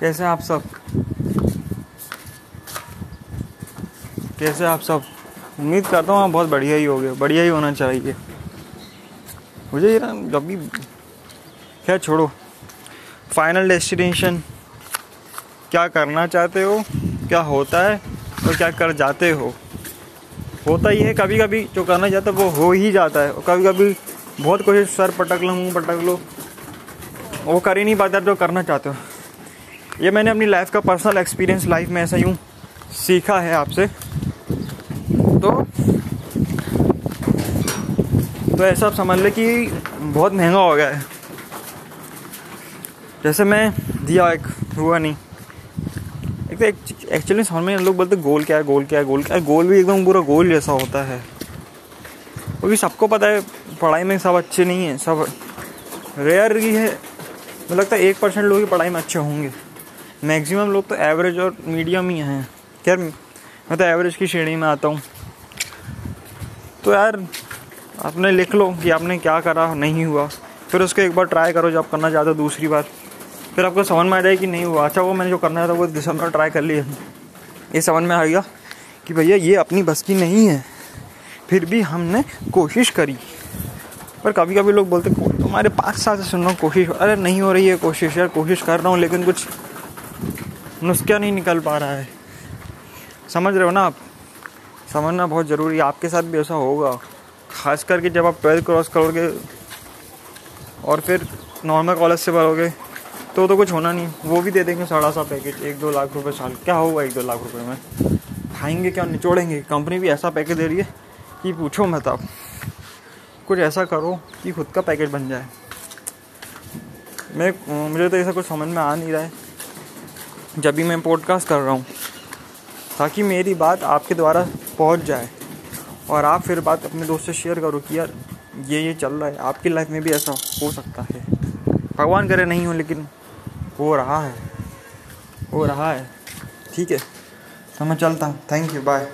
कैसे आप सब? कैसे आप सब? उम्मीद करता हूँ आप बहुत बढ़िया ही हो गए बढ़िया ही होना चाहिए। मुझे ये ना, जब भी खैर छोड़ो। फाइनल डेस्टिनेशन क्या करना चाहते हो, क्या होता है और क्या कर जाते हो? होता ही है कभी कभी जो करना चाहता है वो हो ही जाता है। और कभी कभी बहुत कोशिश, सर पटक लो, मुँह पटक लो। वो कर ही नहीं पाता जो करना चाहते हो। ये मैंने अपनी लाइफ का पर्सनल एक्सपीरियंस लाइफ में ऐसा यूँ सीखा है आपसे। तो तो ऐसा आप समझ ले कि बहुत महँगा हो गया है। जैसे मैं दिया एक, हुआ नहीं। एक तो एक्चुअली समझ में लोग बोलते गोल क्या है, गोल क्या है, गोल क्या है? गोल भी एकदम पूरा गोल जैसा होता है। क्योंकि सबको पता है, पढ़ाई में सब अच्छे नहीं हैं, सब रेयर ही है। मुझे लगता है एक परसेंट लोग ही पढ़ाई में अच्छे होंगे। मैक्सिमम लोग तो एवरेज और मीडियम ही हैं। खैर, मैं तो एवरेज की श्रेणी में आता हूँ। तो यार, आपने लिख लो कि आपने क्या करा, नहीं हुआ। फिर उसको एक बार ट्राई करो जब करना चाहते हो दूसरी बार। फिर आपको समझ में आ जाए कि नहीं हुआ। अच्छा वो मैंने जो करना था वो दिसंबर ट्राई कर लिया ये समझ में आ गया कि भैया, ये अपनी बस की नहीं है। फिर भी हमने कोशिश करी। पर कभी कभी लोग बोलते तुम्हारे पाँच साल से सुन रहा हूँ कोशिश अरे, नहीं हो रही है कोशिश। यार, कोशिश कर रहा हूँ, लेकिन कुछ नुस्खा नहीं निकल पा रहा है। समझ रहे हो ना आप? समझना बहुत ज़रूरी है। आपके साथ भी ऐसा होगा। खास करके जब आप ट्वेल्थ क्रॉस करोगे और फिर नॉर्मल कॉलेज से भरोगे तो तो कुछ होना नहीं। वो भी दे देंगे साढ़ा सा पैकेज, एक दो लाख रुपए साल। क्या होगा एक दो लाख रुपए में? खाएँगे क्या? निचोड़ेंगे। कंपनी भी ऐसा पैकेज दे रही है कि पूछो मत आप। कुछ ऐसा करो कि खुद का पैकेज बन जाए। मैं, मुझे तो ऐसा कुछ समझ में आ नहीं रहा है। जब भी मैं पॉडकास्ट कर रहा हूँ, ताकि मेरी बात आपके द्वारा पहुँच जाए। और आप फिर बात अपने दोस्त से शेयर करो कि यार, ये ये चल रहा है। आपकी लाइफ में भी ऐसा हो सकता है। भगवान करे नहीं हो, लेकिन हो रहा है। हो रहा है। ठीक है। तो मैं चलता हूँ। Thank you bye